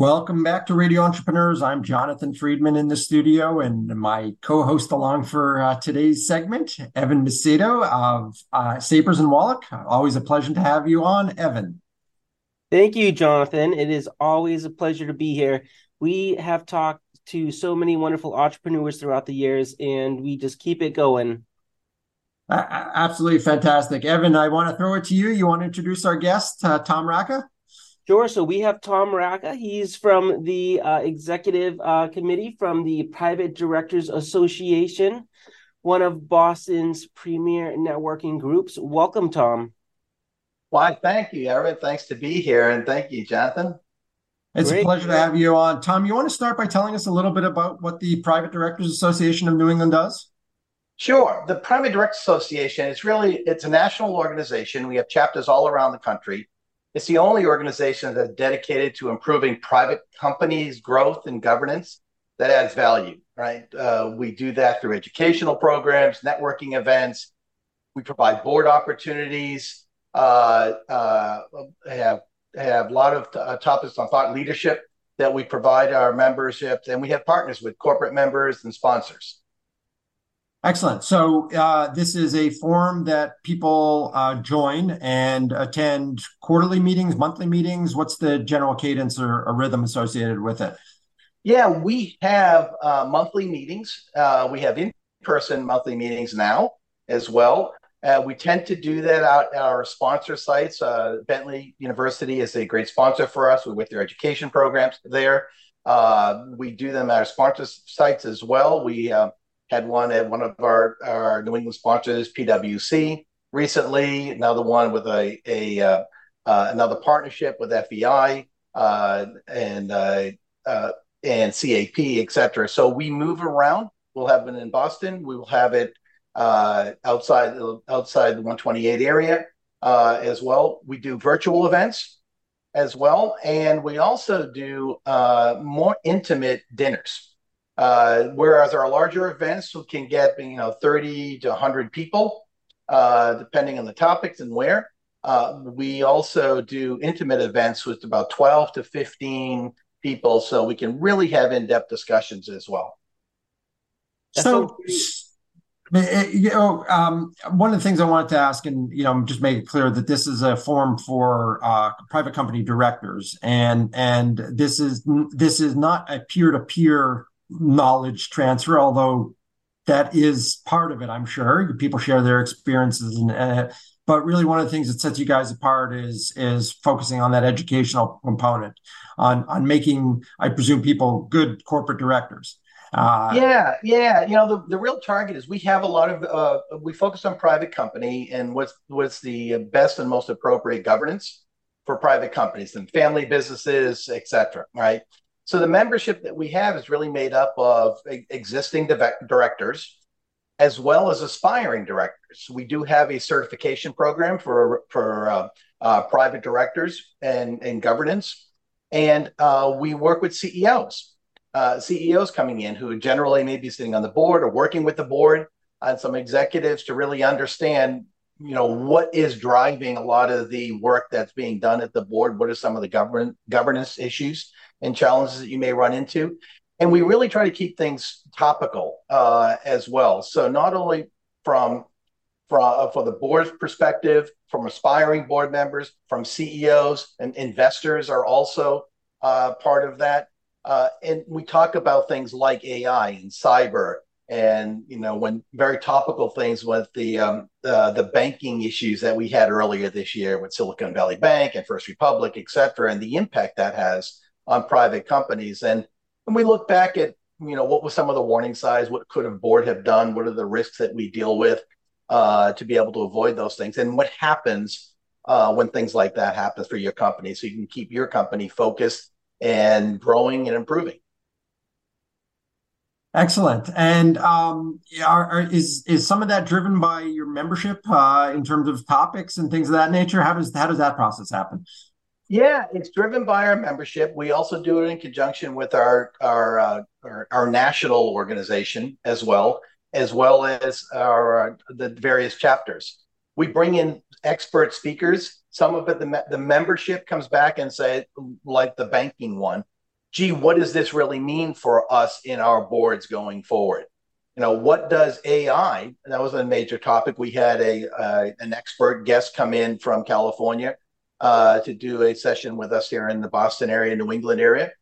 Welcome back to Radio Entrepreneurs. I'm Jonathan Freedman in the studio, and my co-host along for uh, today's segment, Evan Macedo of uh, Sapers and Wallack. Always a pleasure to have you on, Evan. Thank you, Jonathan. It is always a pleasure to be here. We have talked to so many wonderful entrepreneurs throughout the years, and we just keep it going. Uh, absolutely fantastic, Evan. I want to throw it to you. You want to introduce our guest, uh, Tom Racca? Sure. So we have Tom Racca. He's from the uh, executive uh, committee from the Private Directors Association, one of Boston's premier networking groups. Welcome, Tom. Why, thank you, Evan. Thanks to be here. And thank you, Jonathan. It's Great. a pleasure to have you on. Tom, you want to start by telling us a little bit about what the Private Directors Association of New England does? Sure. The Private Directors Association is really it's a national organization. We have chapters all around the country. It's the only organization that's dedicated to improving private companies' growth and governance that adds value, right? Uh, we do that through educational programs, networking events. We provide board opportunities, uh, uh, have, have a lot of uh, topics on thought leadership that we provide our memberships, and we have partners with corporate members and sponsors. Excellent. So uh, this is a forum that people uh, join and attend quarterly meetings, monthly meetings. What's the general cadence or, or rhythm associated with it? Yeah, we have uh, monthly meetings. Uh, we have in-person monthly meetings now as well. Uh, we tend to do that out at our sponsor sites. Uh, Bentley University is a great sponsor for us We with their education programs there. we do them at our sponsor sites as well. We had one at one of our, our New England sponsors, PwC, recently. Another one with a, a uh, uh, another partnership with FEI uh, and uh, uh, and CAP, et cetera. So we move around. We'll have it in Boston. We will have it uh, outside outside the 128 area as well. We do virtual events as well, and we also do more intimate dinners. Uh, whereas our larger events can get you know 30 to 100 people, uh, depending on the topics and where. Uh, we also do intimate events with about 12 to 15 people, so we can really have in-depth discussions as well. So, you know, um, one of the things I wanted to ask, and you know, just make it clear that this is a forum for uh, private company directors, and and this is this is not a peer-to-peer knowledge transfer, although that is part of it, I'm sure. People share their experiences, and uh, but really one of the things that sets you guys apart is is focusing on that educational component, on on making, I presume, people good corporate directors. Uh, yeah, yeah. You know, the, the real target is we have a lot of uh, we focus on private company and what's what's the best and most appropriate governance for private companies and family businesses, et cetera. Right. So the membership that we have is really made up of existing directors as well as aspiring directors. We do have a certification program for for uh, uh, private directors and, and governance, and uh, we work with CEOs. Uh, CEOs coming in who generally may be sitting on the board or working with the board and some executives to really understand you know what is driving a lot of the work that's being done at the board what are some of the govern- governance issues and challenges that you may run into. And we really try to keep things topical uh, as well. So not only from from uh, for the board's perspective, from aspiring board members, from CEOs and investors are also uh, part of that. Uh, and we talk about things like AI and cyber, and you know when very topical things with the um, uh, the banking issues that we had earlier this year with Silicon Valley Bank and First Republic, et cetera, and the impact that has on private companies. And when we look back at, you know, what was some of the warning signs, what could a board have done, what are the risks that we deal with uh, to be able to avoid those things, and what happens uh, when things like that happens for your company, so you can keep your company focused and growing and improving. Excellent. And um, are, are, is is some of that driven by your membership uh, in terms of topics and things of that nature? How does how does that process happen? Yeah, it's driven by our membership. We also do it in conjunction with our our uh, our, our, national organization as well, as well as our uh, the various chapters. We bring in expert speakers. Some of it, the the membership comes back and say, like the banking one, gee, what does this really mean for us in our boards going forward? You know, what does AI? That was a major topic. We had a uh, an expert guest come in from California uh, to do a session with us here in the Boston area, New England area.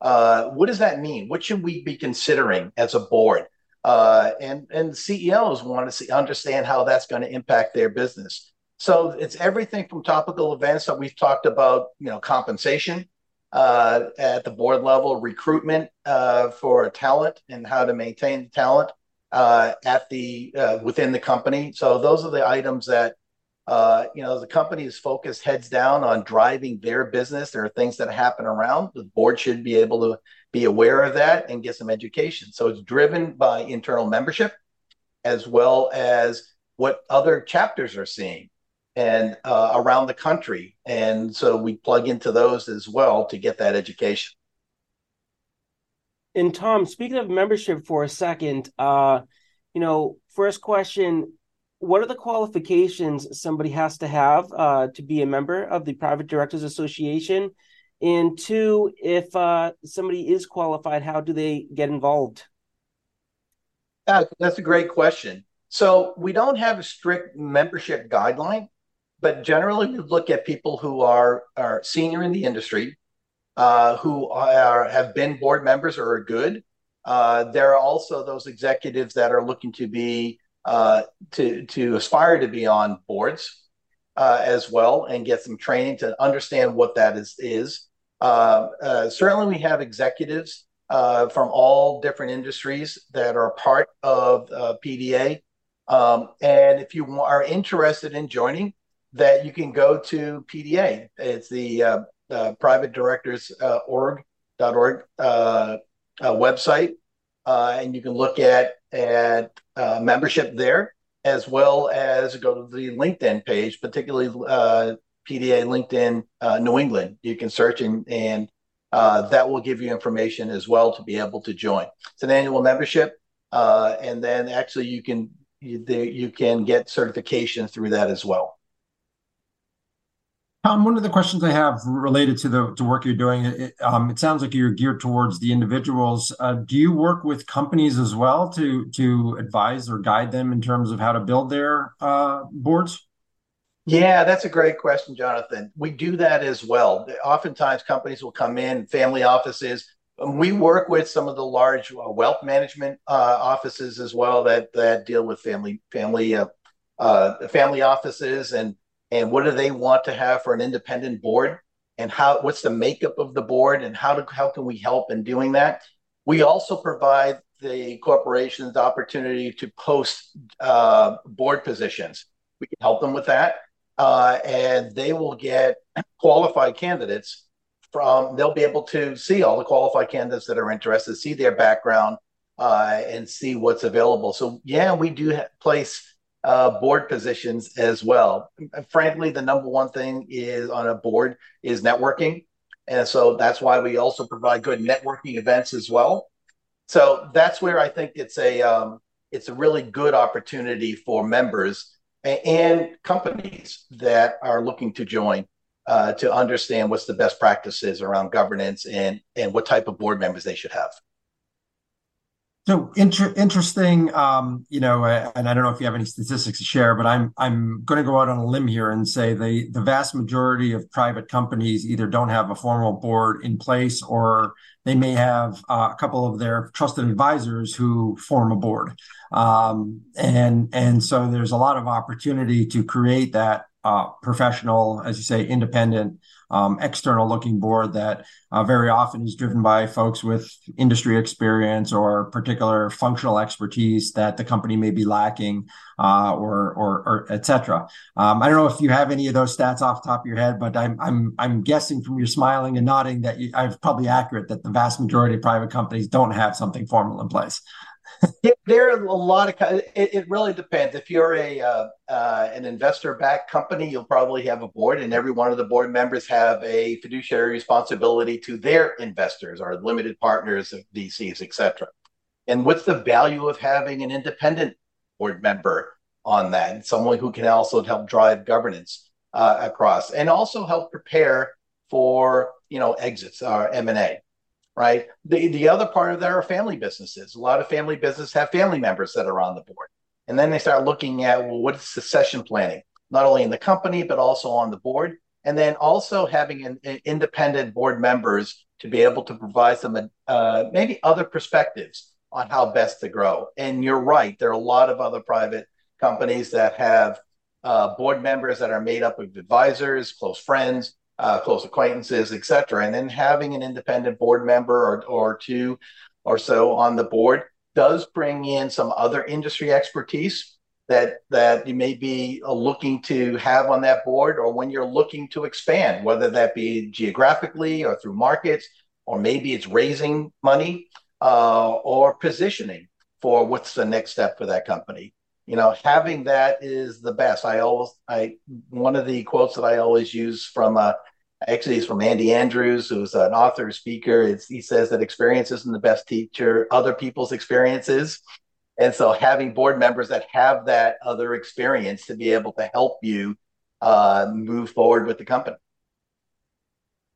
Uh, what does that mean? What should we be considering as a board? Uh, and and CEOs want to see, understand how that's going to impact their business. So it's everything from topical events that we've talked about, you know, compensation uh, at the board level, recruitment uh, for talent and how to maintain talent uh, at the uh, within the company. So those are the items that uh, you know the company is focused heads down on driving their business. There are things that happen around. The board should be able to be aware of that and get some education. So it's driven by internal membership as well as what other chapters are seeing and uh, around the country. And so we plug into those as well to get that education. And Tom, speaking of membership for a second, uh, you know, first question, what are the qualifications somebody has to have uh, to be a member of the Private Directors Association? And two, if uh, somebody is qualified, how do they get involved? Uh, that's a great question. So we don't have a strict membership guideline but generally we look at people who are are senior in the industry, uh, who are have been board members or are good. Uh, there are also those executives that are looking to be to to aspire to be on boards uh, as well and get some training to understand what that is is. Uh, uh, certainly, we have executives from all different industries that are part of PDA. Um, and if you are interested in joining, that you can go to PDA. It's the uh, uh, private directors uh, org .org uh, uh, website, uh, and you can look at at uh, membership there as well as go to the LinkedIn page, particularly uh, PDA LinkedIn uh, New England. You can search and and that will give you information as well to be able to join. It's an annual membership, and then actually you can you, you can get certification through that as well. Tom, one of the questions I have related to the to work you're doing, it, um, it sounds like you're geared towards the individuals. Uh, do you work with companies as well to to advise or guide them in terms of how to build their uh, boards? Yeah, that's a great question, Jonathan. We do that as well. Oftentimes, companies will come in, family offices. We work with some of the large uh, wealth management uh, offices as well that that deal with family family uh, uh, family offices and and what do they want to have for an independent board? And how what's the makeup of the board? And how to how can we help in doing that? We also provide the corporations the opportunity to post uh, board positions. We can help them with that. Uh, and they will get qualified candidates from they'll be able to see all the qualified candidates that are interested see their background uh, and see what's available. So yeah we do place uh, board positions as well. Frankly, the number one thing is on a board is networking, and so that's why we also provide good networking events as well. So that's where I think it's a um, it's a really good opportunity for members and companies that are looking to join uh, to understand what's the best practices around governance and and what type of board members they should have. So inter- interesting, um, you know, and I don't know if you have any statistics to share, but I'm I'm going to go out on a limb here and say the the vast majority of private companies either don't have a formal board in place or they may have uh, a couple of their trusted advisors who form a board, um, and and so there's a lot of opportunity to create that uh, professional, as you say, independent um, external looking board that uh, very often is driven by folks with industry experience or particular functional expertise that the company may be lacking uh, or, or, or etc. Um, I don't know if you have any of those stats off the top of your head, but I'm, I'm, I'm guessing from your smiling and nodding that you, I'm probably accurate that the vast majority of private companies don't have something formal in place there are a lot of it, it really depends. If you're a uh, uh, an investor backed company you'll probably have a board and every one of the board members have a fiduciary responsibility to their investors or limited partners of vcs etc and what's the value of having an independent board member on that? Someone who can also help drive governance uh, across and also help prepare for you know exits or m&a right? The the other part of that are family businesses. A lot of family businesses have family members that are on the board, and then they start looking at well, what is succession planning, not only in the company but also on the board, and then also having an, an independent board members to be able to provide some uh, maybe other perspectives on how best to grow. And you're right, there are a lot of other private companies that have uh, board members that are made up of advisors, close friends, uh, close acquaintances, etc. And then having an independent board member or, or two or so on the board does bring in some other industry expertise that that you may be uh, looking to have on that board or when you're looking to expand whether that be geographically or through markets or maybe it's raising money uh, or positioning for what's the next step for that company you know having that is the best. I always i one of the quotes that i always use from uh actually it's from andy andrews who's an author speaker. It's, he says that experience isn't the best teacher other people's experiences. And so having board members that have that other experience to be able to help you uh, move forward with the company.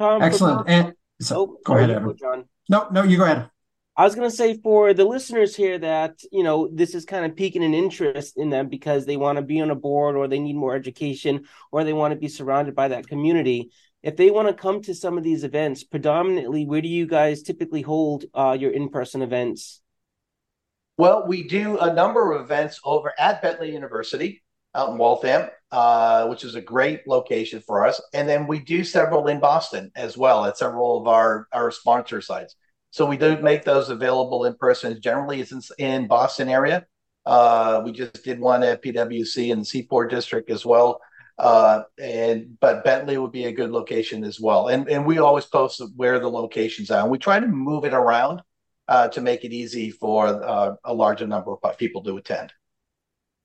Um, excellent. and so oh, go ahead Evan. john. No no you go ahead I was going to say for the listeners here that, you know, this is kind of piquing an interest in them because they want to be on a board or they need more education or they want to be surrounded by that community. If they want to come to some of these events, predominantly, where do you guys typically hold uh, your in person events? Well, we do a number of events over at Bentley University out in Waltham, uh, which is a great location for us. And then we do several in Boston as well at several of our, our sponsor sites. So we do make those available in person. Generally, it's in, in Boston area. Uh, we just did one at PwC in the Seaport District as well. Uh, and but Bentley would be a good location as well. And and we always post where the locations are. And we try to move it around uh, to make it easy for uh, a larger number of people to attend.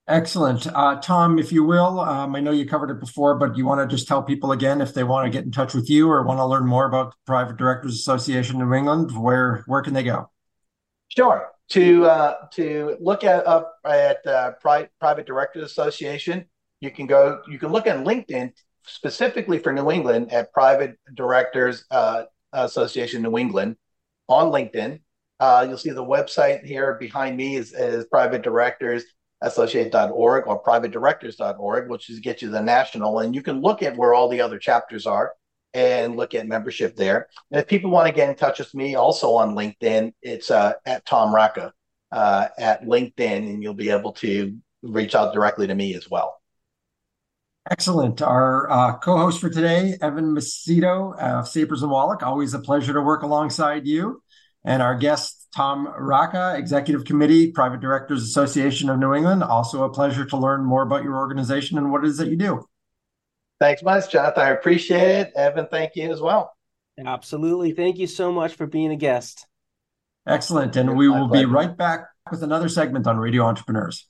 Excellent. Uh, Tom, if you will, um, I know you covered it before, but you want to just tell people again if they want to get in touch with you or want to learn more about the Private Directors Association New England, where where can they go? Sure. To uh, to look at up at uh, Pri- Private Directors Association, you can go. You can look on LinkedIn specifically for New England at Private Directors uh, Association New England on LinkedIn. Uh, you'll see the website here behind me is, is Private Directors associate.org or privatedirectors.org, which is get you the national. And you can look at where all the other chapters are and look at membership there. And if people want to get in touch with me also on LinkedIn, it's uh, at Tom Racca uh, at LinkedIn, and you'll be able to reach out directly to me as well. Excellent. Our uh, co-host for today, Evan Macedo of Sapers and Wallack. Always a pleasure to work alongside you. And our guest, Tom Racca, Executive Committee, Private Directors Association of New England. Also a pleasure to learn more about your organization and what it is that you do. Thanks much, Jonathan. I appreciate it. Evan, thank you as well. Absolutely. Thank you so much for being a guest. Excellent. And we will be right back with another segment on Radio Entrepreneurs.